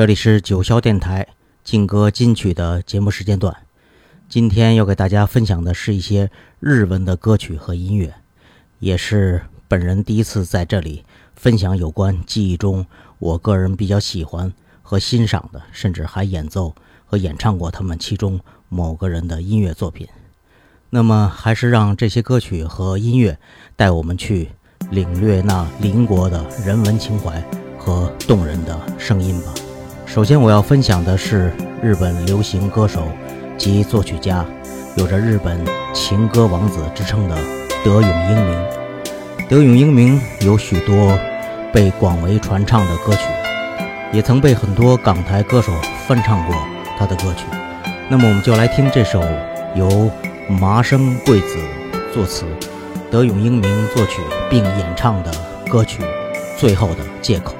这里是九霄电台劲歌金曲的节目时间段，今天要给大家分享的是一些日文的歌曲和音乐，也是本人第一次在这里分享有关记忆中我个人比较喜欢和欣赏的，甚至还演奏和演唱过他们其中某个人的音乐作品。那么，还是让这些歌曲和音乐带我们去领略那邻国的人文情怀和动人的声音吧。首先，我要分享的是日本流行歌手及作曲家，有着“日本情歌王子”之称的德永英明。德永英明有许多被广为传唱的歌曲，也曾被很多港台歌手翻唱过他的歌曲。那么，我们就来听这首由麻生贵子作词、德永英明作曲并演唱的歌曲《最后的借口》。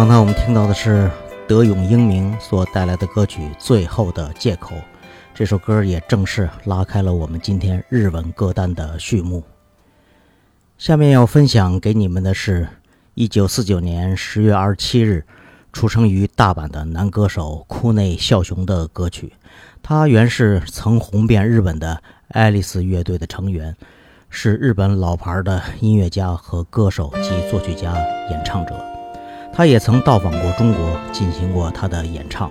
刚才我们听到的是德永英明所带来的歌曲《最后的借口》，这首歌也正式拉开了我们今天日文歌单的序幕。下面要分享给你们的是1949年10月27日出生于大阪的男歌手库内孝雄的歌曲。他原是曾红遍日本的爱丽丝乐队的成员，是日本老牌的音乐家和歌手及作曲家、演唱者。他也曾到访过中国，进行过他的演唱。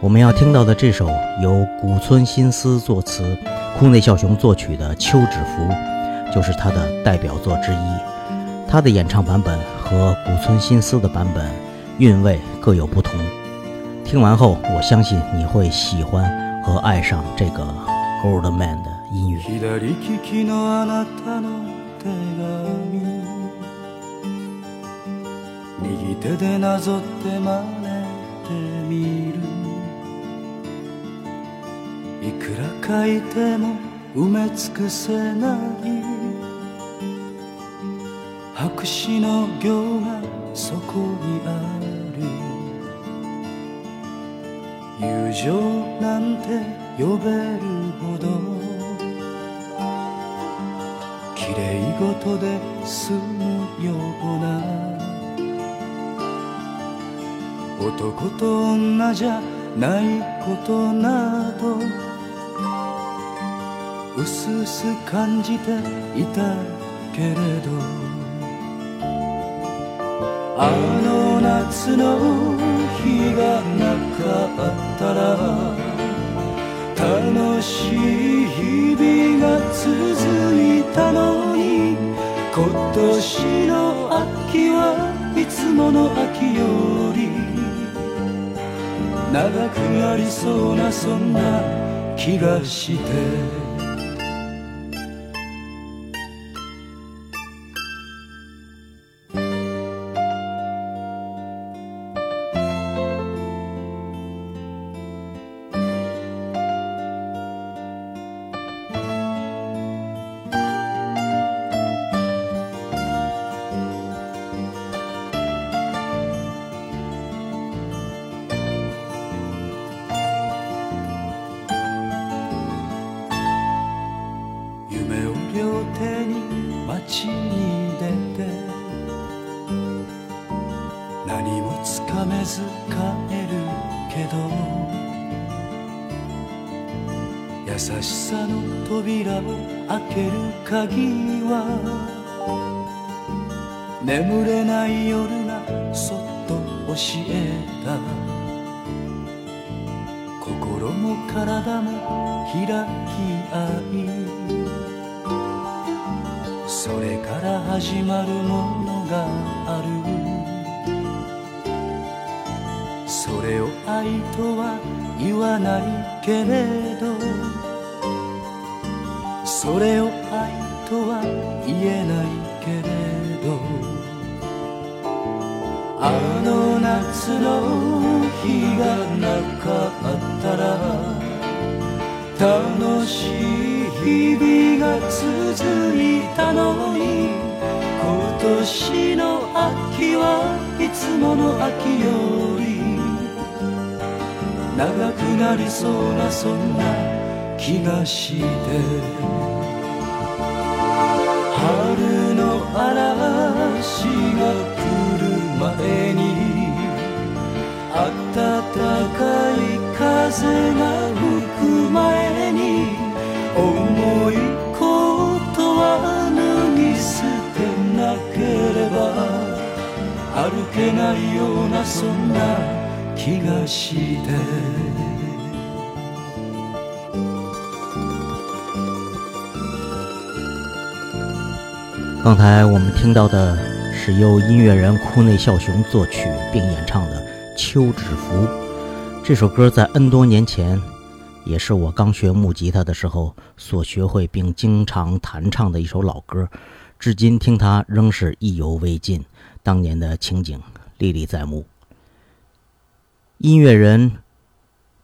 我们要听到的这首由古村新司作词、库内孝雄作曲的《秋止符》，就是他的代表作之一。他的演唱版本和古村新司的版本韵味各有不同。听完后，我相信你会喜欢和爱上这个 old man 的音乐。手でなぞって真似てみるいくら書いても埋め尽くせない白紙の行がそこにある友情なんて呼べるほどきれいごとで済むような男と女じゃないことなどうすうす感じていたけれどあの夏の日がなかったら楽しい日々が続いたのに今年の秋はいつもの秋よ長くなりそうなそんな気がして優しさの扉を開ける鍵は眠れない夜がそっと教えた心も体も開き合いそれから始まるものがあるそれを愛とは言わないけれどそれを愛とは言えないけれどあの夏の日がなかったら楽しい日々が続いたのに今年の秋はいつもの秋より長くなりそうなそんな気がして嵐が来る前に暖かい風が吹く前に重いことは脱ぎ捨てなければ歩けないようなそんな気がして刚才我们听到的是由音乐人库内孝雄作曲并演唱的《秋之符》。这首歌在 N 多年前，也是我刚学木吉他的时候所学会并经常弹唱的一首老歌，至今听它仍是意犹未尽，当年的情景历历在目。音乐人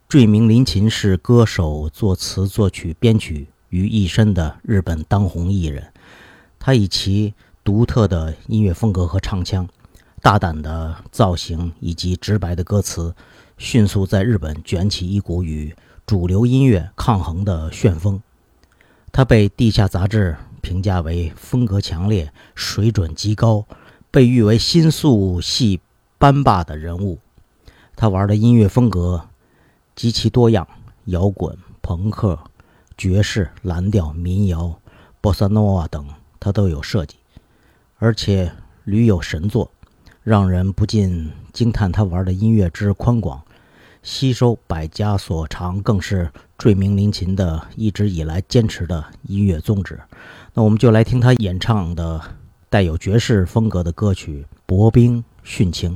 坠名林琴是歌手、作词、作曲、编曲于一身的日本当红艺人。他以其独特的音乐风格和唱腔、大胆的造型以及直白的歌词，迅速在日本卷起一股与主流音乐抗衡的旋风。他被地下杂志评价为风格强烈、水准极高，被誉为新宿系班霸的人物。他玩的音乐风格极其多样，摇滚、朋克、爵士、蓝调、民谣、波萨诺瓦等。他都有设计，而且屡有神作，让人不禁惊叹他玩的音乐之宽广，吸收百家所长，更是坠名林琴的一直以来坚持的音乐宗旨。那我们就来听他演唱的带有爵士风格的歌曲《薄冰殉情》。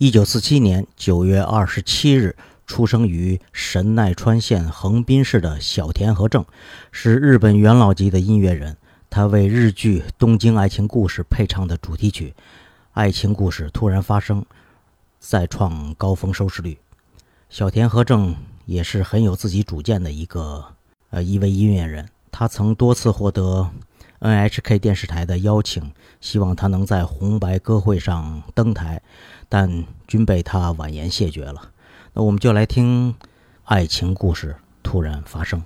一九四七年九月二十七日出生于神奈川县横滨市的小田和正，是日本元老级的音乐人。他为日剧《东京爱情故事》配唱的主题曲《爱情故事突然发生》，再创高峰收视率。小田和正也是很有自己主见的一个呃一位音乐人。他曾多次获得 NHK 电视台的邀请，希望他能在红白歌会上登台。但均被他婉言谢绝了。那我们就来听爱情故事突然发生。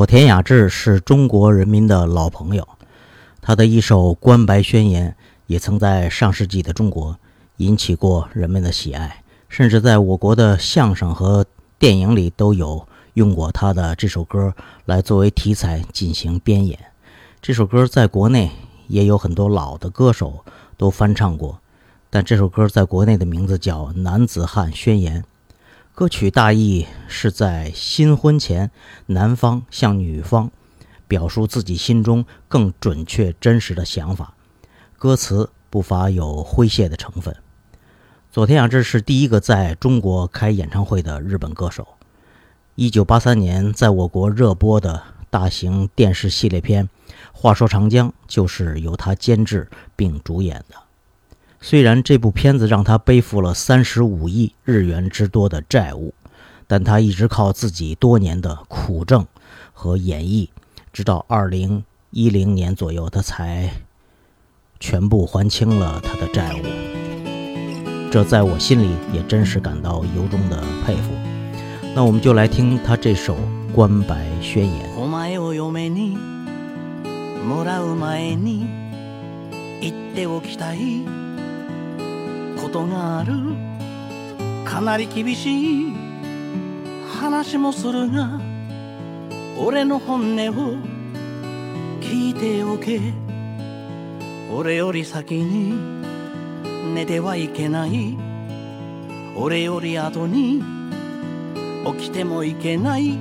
佐田雅治是中国人民的老朋友，他的一首《关白宣言》也曾在上世纪的中国引起过人们的喜爱，甚至在我国的相声和电影里都有用过他的这首歌来作为题材进行编演。这首歌在国内也有很多老的歌手都翻唱过，但这首歌在国内的名字叫《男子汉宣言》。歌曲大意是在新婚前，男方向女方表述自己心中更准确、真实的想法。歌词不乏有诙谐的成分。佐田雅治是第一个在中国开演唱会的日本歌手。1983年在我国热播的大型电视系列片《话说长江》就是由他监制并主演的。虽然这部片子让他背负了三十五亿日元之多的债务，但他一直靠自己多年的苦挣和演绎，直到二零一零年左右，他才全部还清了他的债务。这在我心里也真是感到由衷的佩服。那我们就来听他这首《关白宣言》。ことがあるかなり厳しい話もするが俺の本音を聞いておけ俺より先に寝てはいけない俺より後に起きてもいけない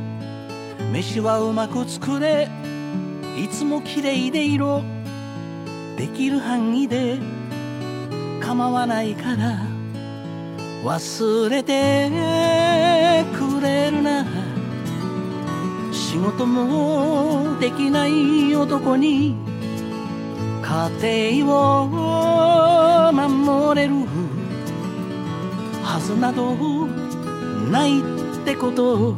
飯はうまく作れいつも綺麗でいろできる範囲で構わないから忘れてくれるな仕事もできない男に家庭を守れるはずなどないってこと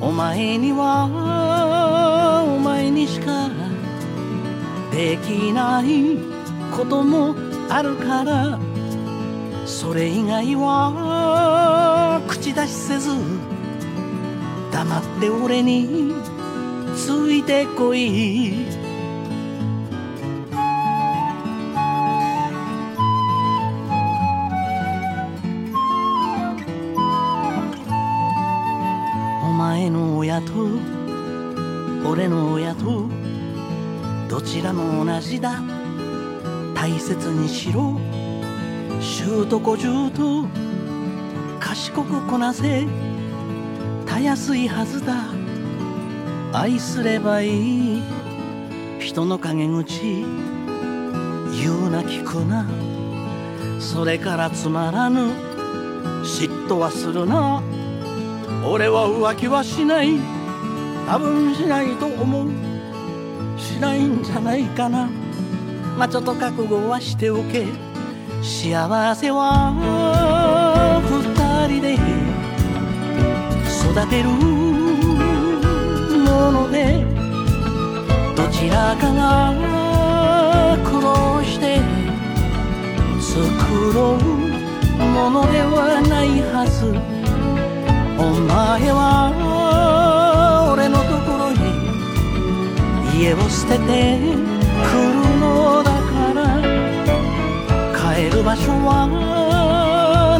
お前にはお前にしかできないこともあるからそれ以外は口出しせず黙って俺についてこいお前の親と俺の親とどちらも同じだ切にしろ習得中と賢くこなせたやすいはずだ愛すればいい人の陰口言うな聞くなそれからつまらぬ嫉妬はするな俺は浮気はしない多分しないと思うしないんじゃないかなまあ、ちょっと覚悟はしておけ幸せは二人で育てるものでどちらかが苦労して作ろうものではないはずお前は俺のところに家を捨ててだから帰る場所は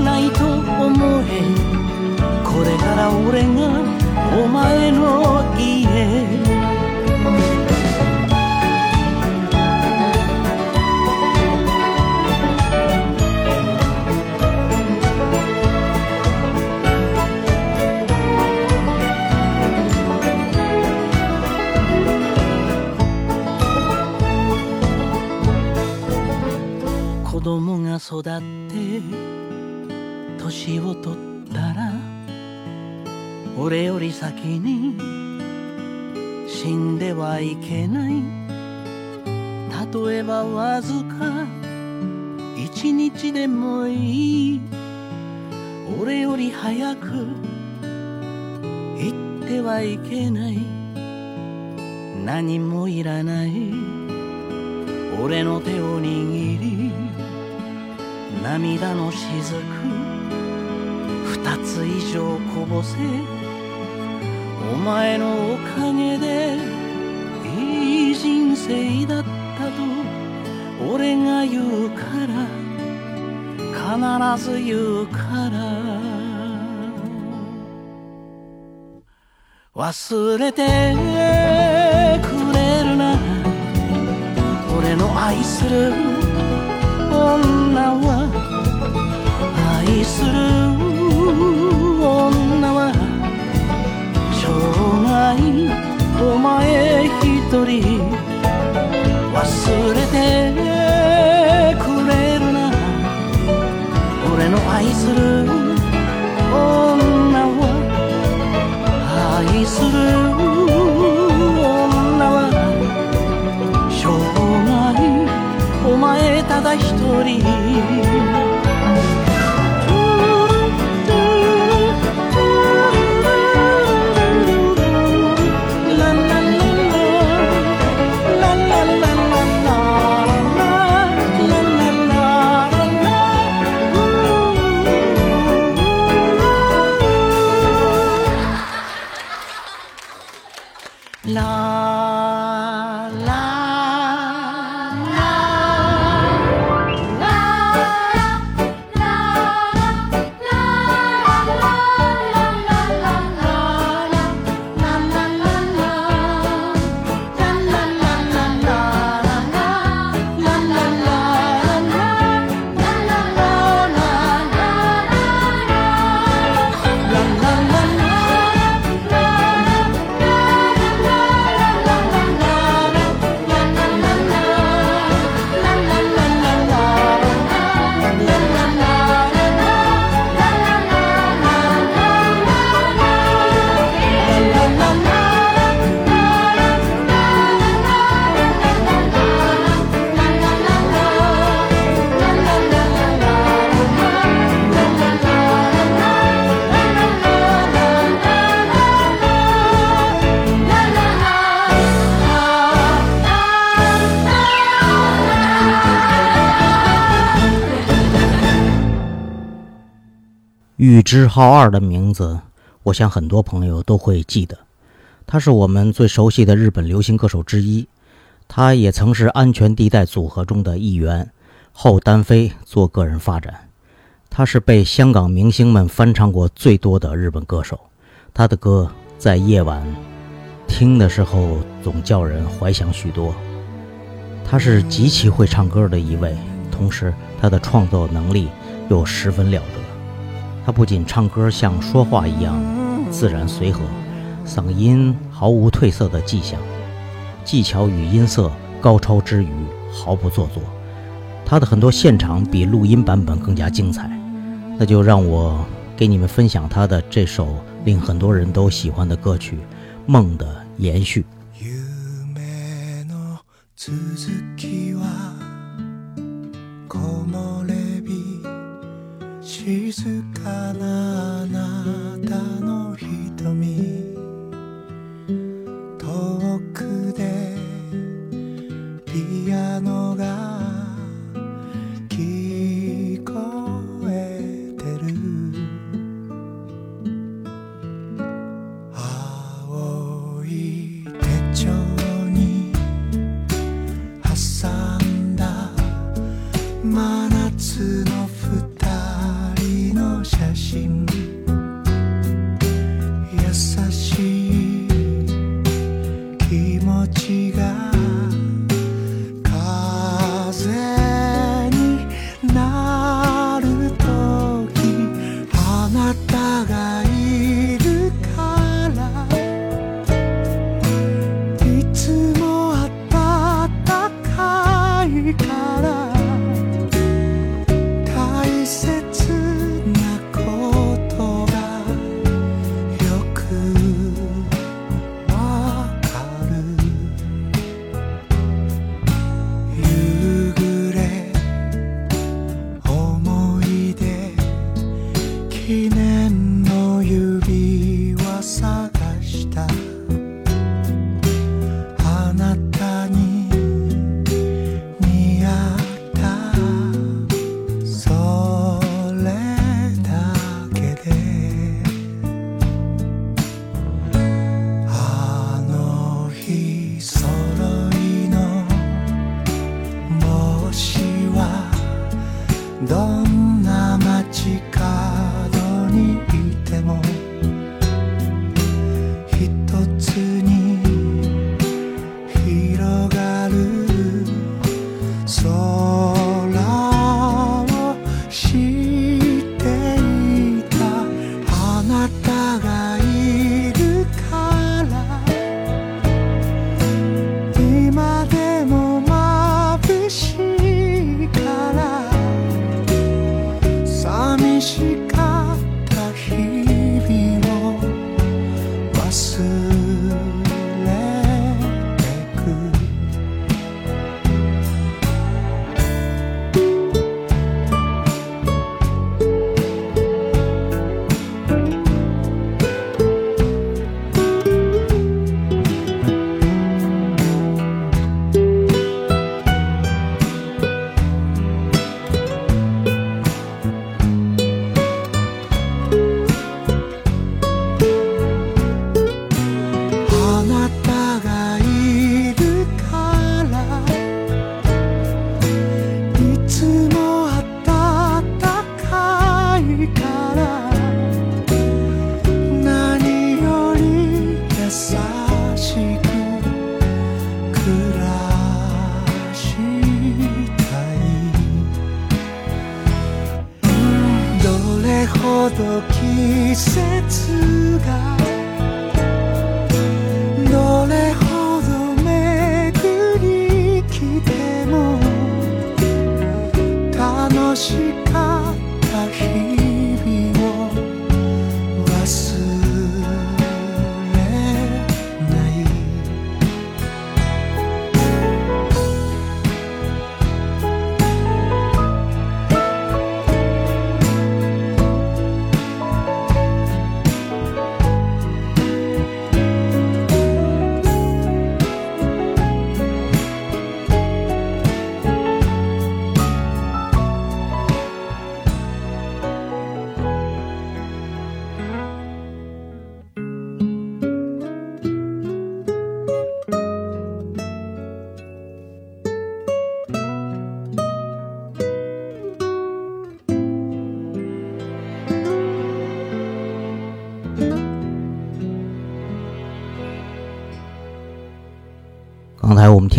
ないと思えこれから俺がお前の家供が育って年を取ったら俺より先に死んではいけない例えばわずか一日でもいい俺より早く行ってはいけない何もいらない俺の手を握り涙のしずく二つ以上こぼせお前のおかげでいい人生だったと俺が言うから必ず言うから忘れてくれるな俺の愛する女は愛する女は生涯お前一人忘れてくれるな俺の愛する女は愛する女は生涯お前ただ一人宇之浩二的名字，我想很多朋友都会记得。他是我们最熟悉的日本流行歌手之一，他也曾是安全地带组合中的一员，后单飞做个人发展。他是被香港明星们翻唱过最多的日本歌手，他的歌在夜晚听的时候总叫人怀想许多。他是极其会唱歌的一位，同时他的创作能力又十分了得。他不仅唱歌像说话一样自然随和，嗓音毫无褪色的迹象，技巧与音色高超之余毫不做作。他的很多现场比录音版本更加精彩，那就让我给你们分享他的这首令很多人都喜欢的歌曲《梦的延续》。静かなあなたの瞳遠くでピアノが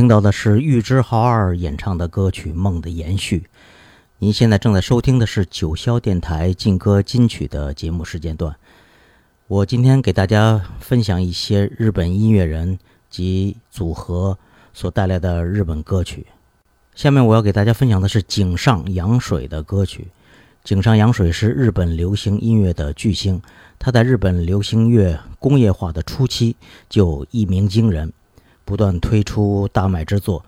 听到的是玉之浩二演唱的歌曲《梦的延续》。您现在正在收听的是九霄电台劲歌金曲的节目时间段。我今天给大家分享一些日本音乐人及组合所带来的日本歌曲。下面我要给大家分享的是井上洋水的歌曲。井上洋水是日本流行音乐的巨星，他在日本流行乐工业化的初期就一鸣惊人。不断推出大卖之作，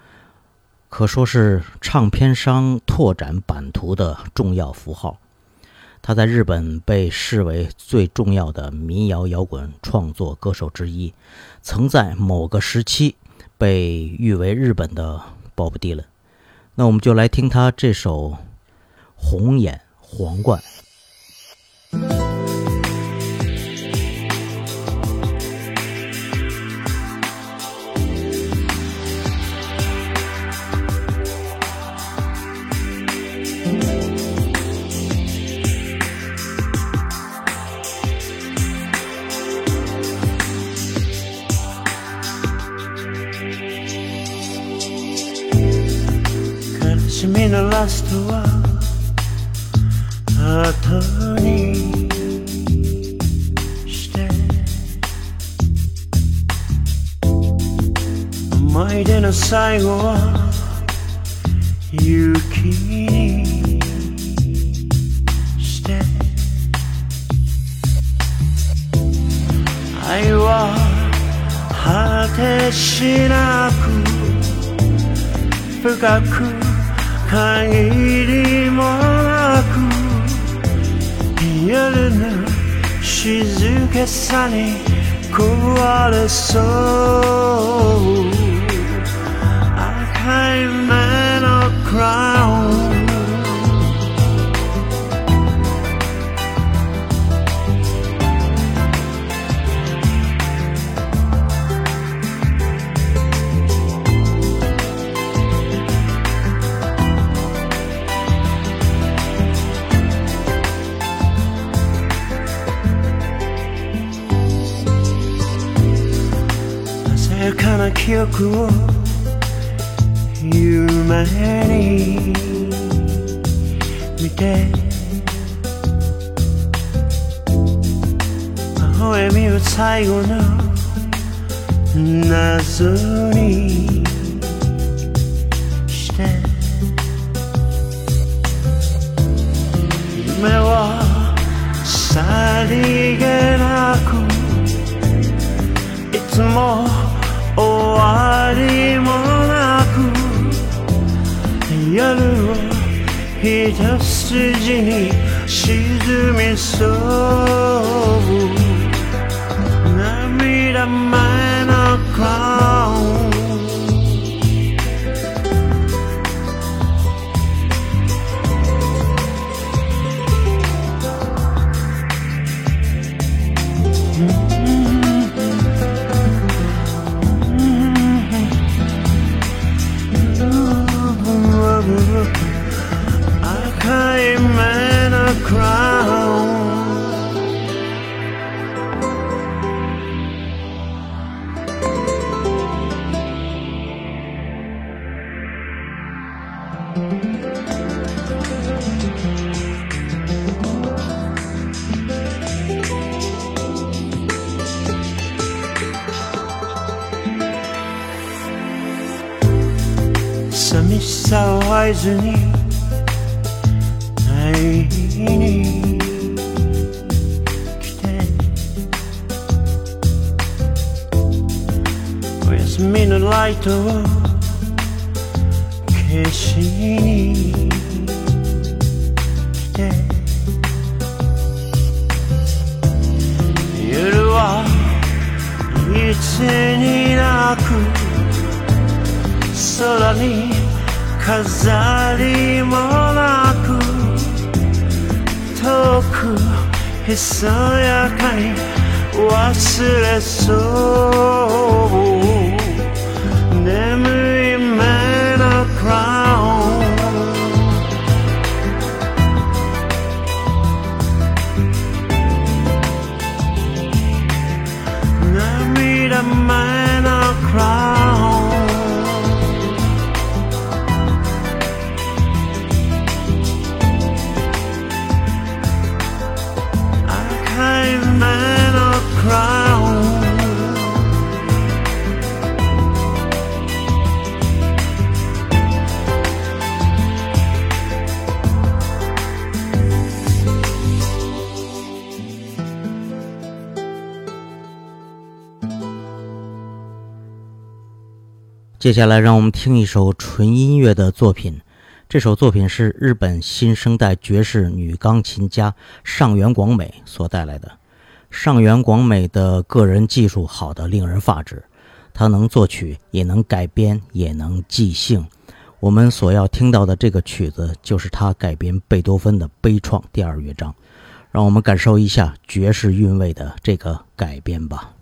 可说是唱片商拓展版图的重要符号。他在日本被视为最重要的民谣摇滚创作歌手之一，曾在某个时期被誉为日本的鲍勃迪伦。那我们就来听他这首《红眼皇冠》。君のラストは後にして思い出の最後は雪にして愛は果てしなく深く Hangiri maku Yeru no shizuke 記憶を言う前に見て微笑みを最後の謎にして夢をさりげなくいつも終わりもなく夜はすじに沈みそう涙ま Crown. Sami so eyes and one. 接下来，让我们听一首纯音乐的作品。这首作品是日本新生代爵士女钢琴家上原广美所带来的。上原广美的个人技术好得令人发指，她能作曲，也能改编，也能即兴。我们所要听到的这个曲子就是她改编贝多芬的悲怆第二乐章。让我们感受一下爵士韵味的这个改编吧。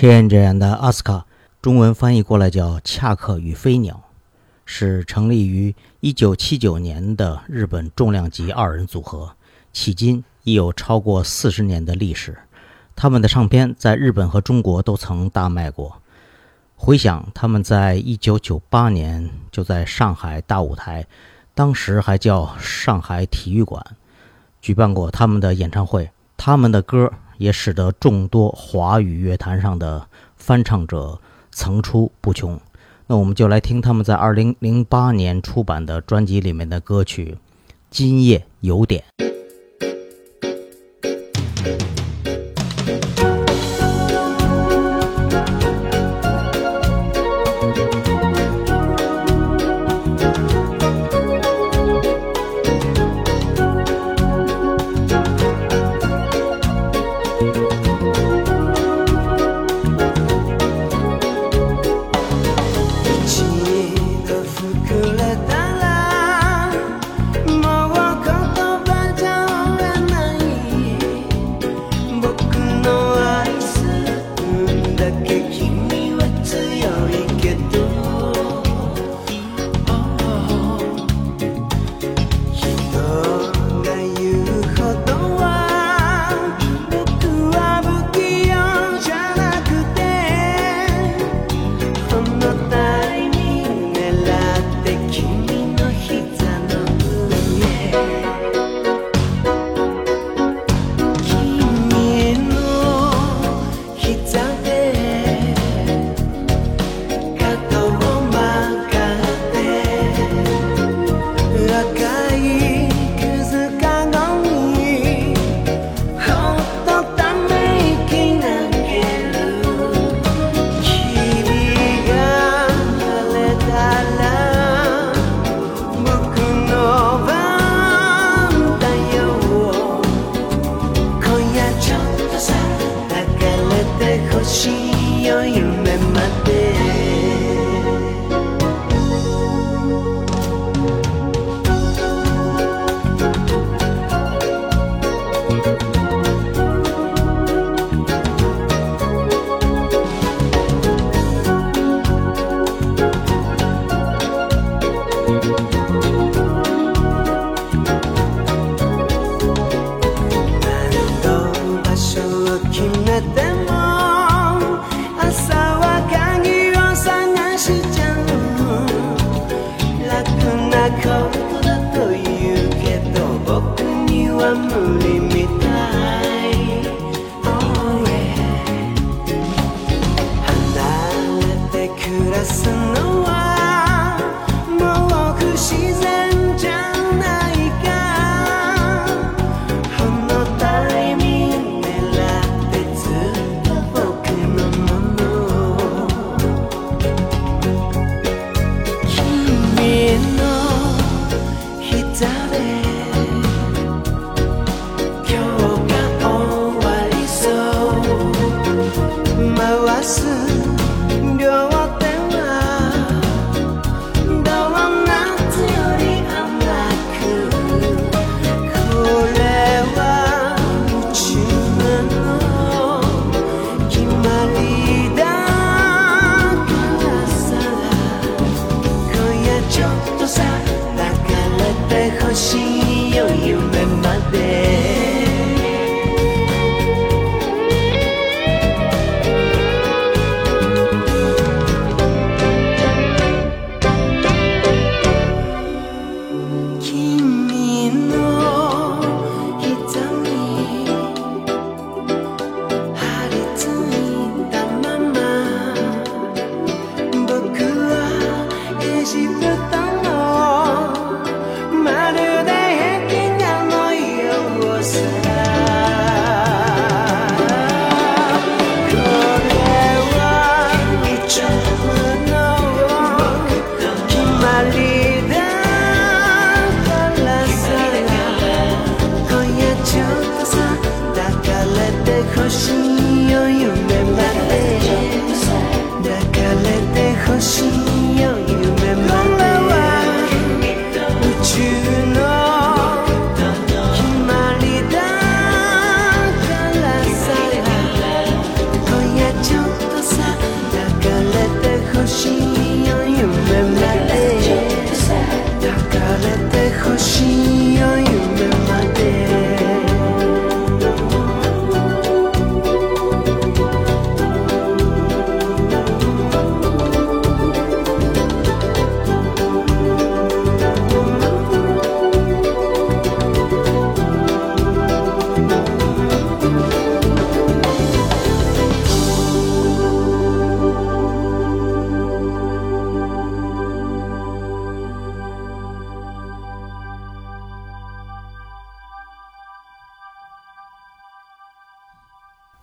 表演者的阿斯卡，中文翻译过来叫恰克与飞鸟，是成立于1979年的日本重量级二人组合，迄今已有超过四十年的历史。他们的唱片在日本和中国都曾大卖过。回想他们在1998年就在上海大舞台，当时还叫上海体育馆，举办过他们的演唱会。他们的歌。也使得众多华语乐坛上的翻唱者层出不穷。那我们就来听他们在二零零八年出版的专辑里面的歌曲《今夜有点》。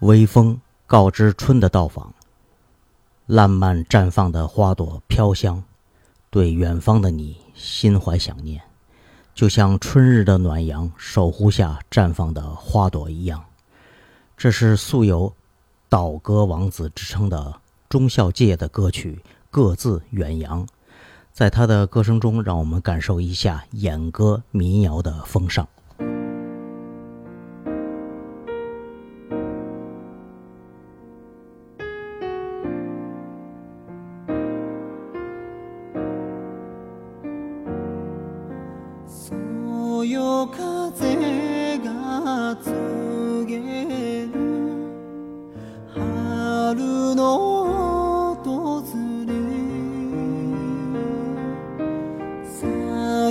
微风告知春的到访，烂漫绽放的花朵飘香，对远方的你心怀想念，就像春日的暖阳守护下绽放的花朵一样。这是素有“岛歌王子”之称的忠孝界的歌曲《各自远扬》，在他的歌声中，让我们感受一下演歌民谣的风尚。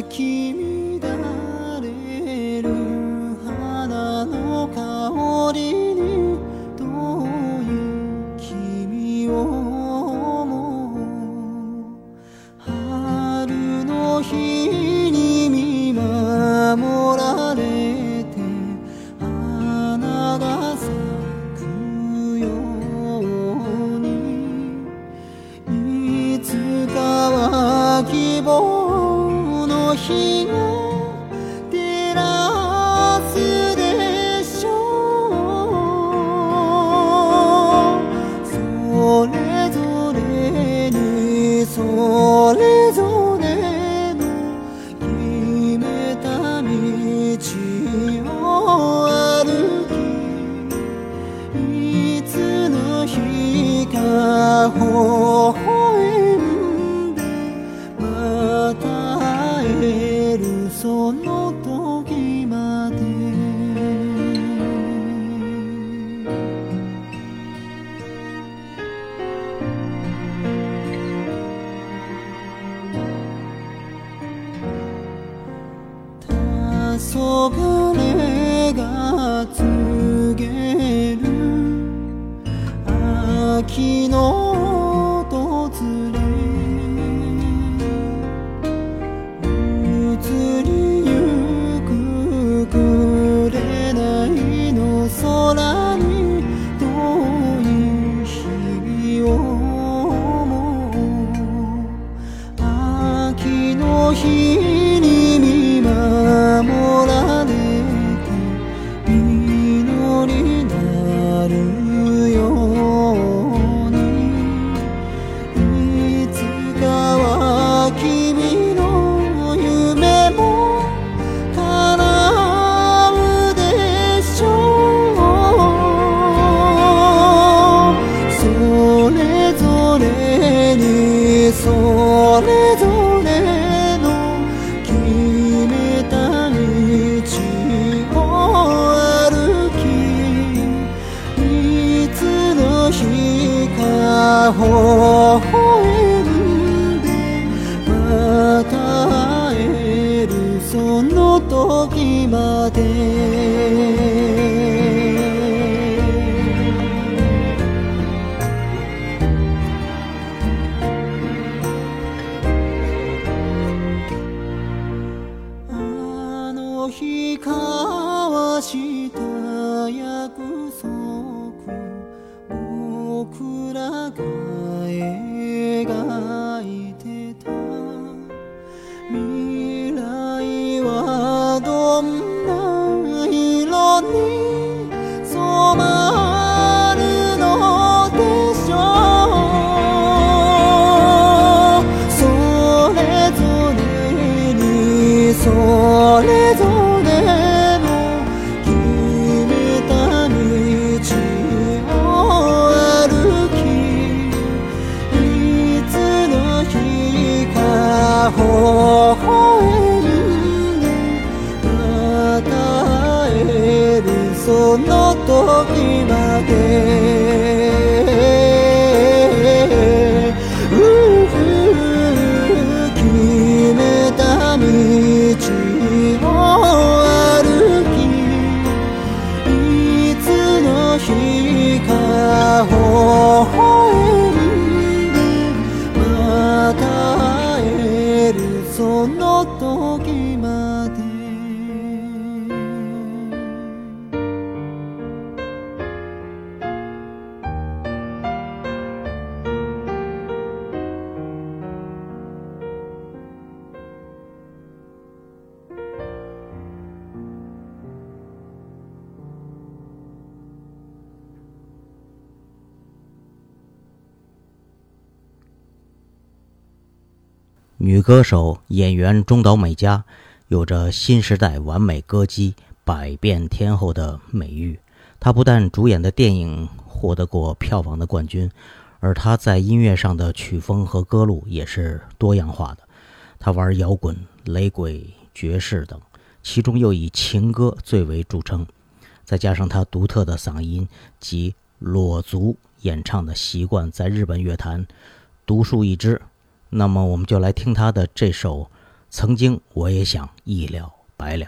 君微笑んでまた会えるその時まで歌手演员中岛美嘉，有着“新时代完美歌姬、百变天后”的美誉。她不但主演的电影获得过票房的冠军，而她在音乐上的曲风和歌路也是多样化的。她玩摇滚、雷鬼、爵士等，其中又以情歌最为著称。再加上她独特的嗓音及裸足演唱的习惯，在日本乐坛独树一帜。那么，我们就来听他的这首《曾经我也想一了百了》。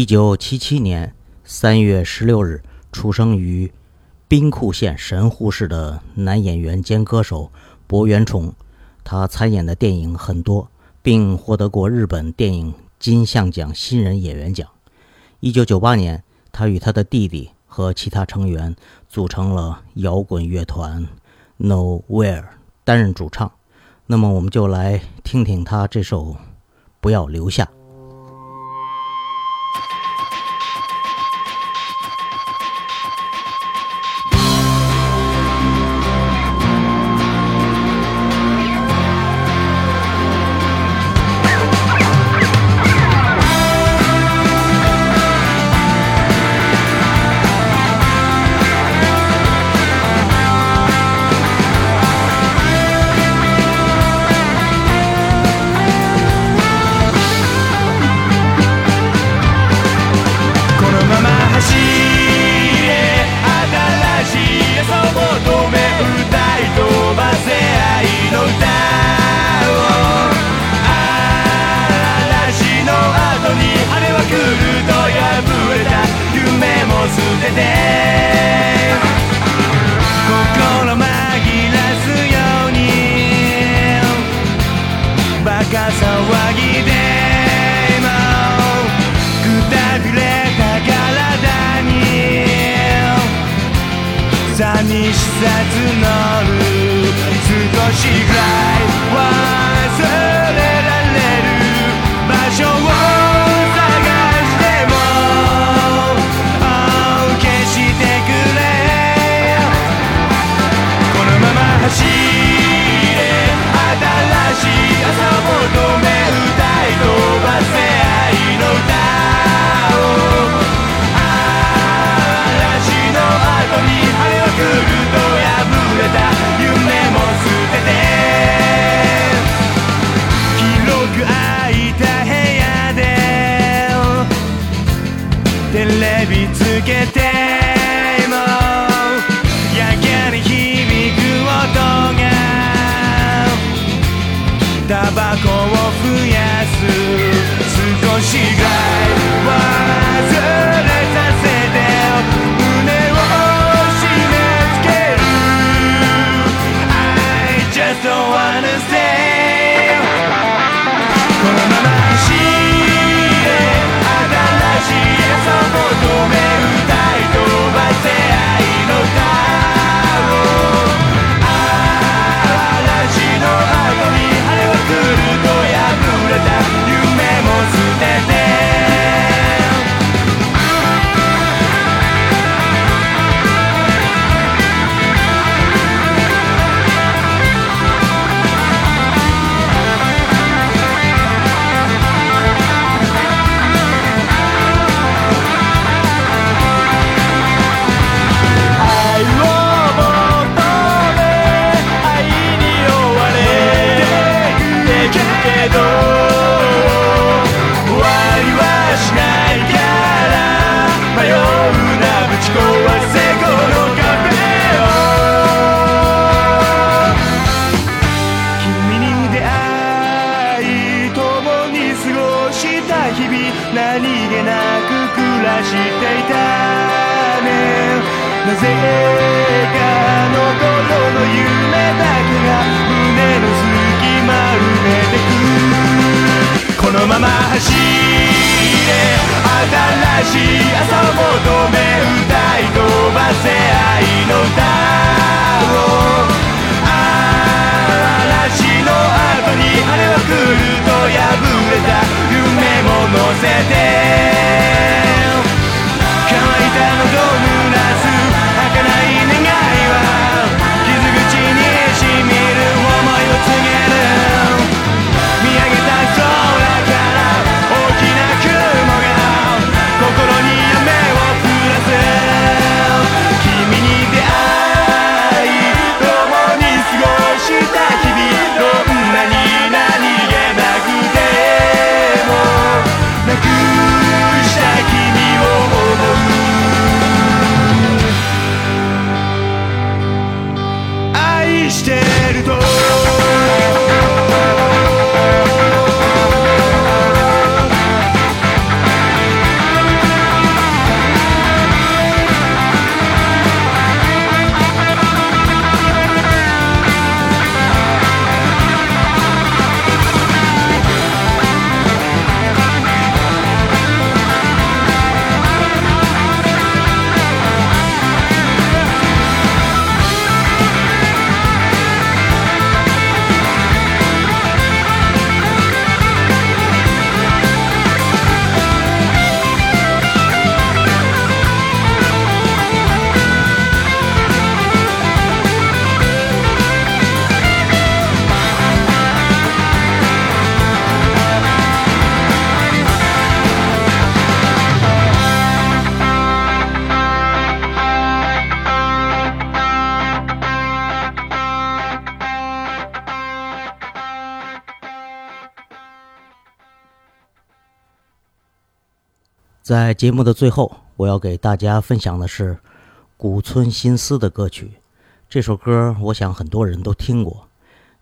一九七七年三月十六日出生于兵库县神户市的男演员兼歌手博元崇，他参演的电影很多，并获得过日本电影金像奖新人演员奖。一九九八年，他与他的弟弟和其他成员组成了摇滚乐团 Nowhere，担任主唱。那么，我们就来听听他这首《不要留下》。在节目的最后，我要给大家分享的是古村新司的歌曲。这首歌，我想很多人都听过，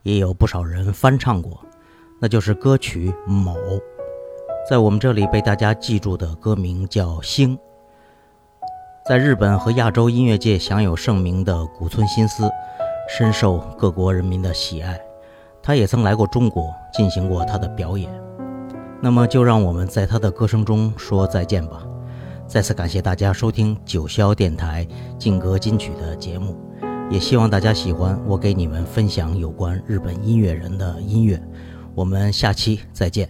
也有不少人翻唱过，那就是歌曲《某》。在我们这里被大家记住的歌名叫《星》。在日本和亚洲音乐界享有盛名的古村新司，深受各国人民的喜爱。他也曾来过中国，进行过他的表演。那么就让我们在他的歌声中说再见吧。再次感谢大家收听九霄电台劲歌金曲的节目，也希望大家喜欢我给你们分享有关日本音乐人的音乐。我们下期再见。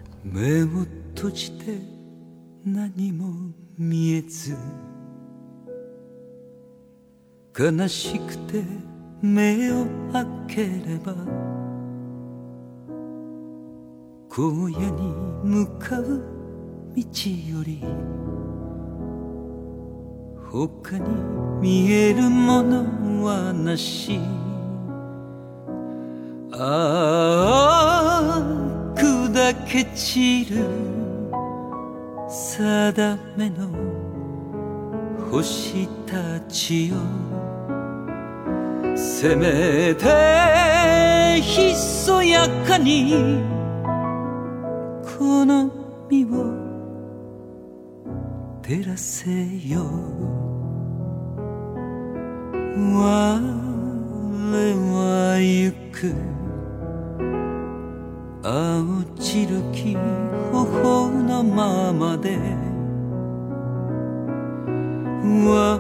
荒野に向かう道より他に見えるものはなしああ砕け散る定めの星たちよせめてひそやかにこの身を照らせよ我は行く青散るほ頬のままで我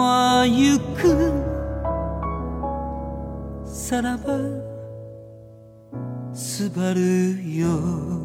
は行くさらばすばるよ」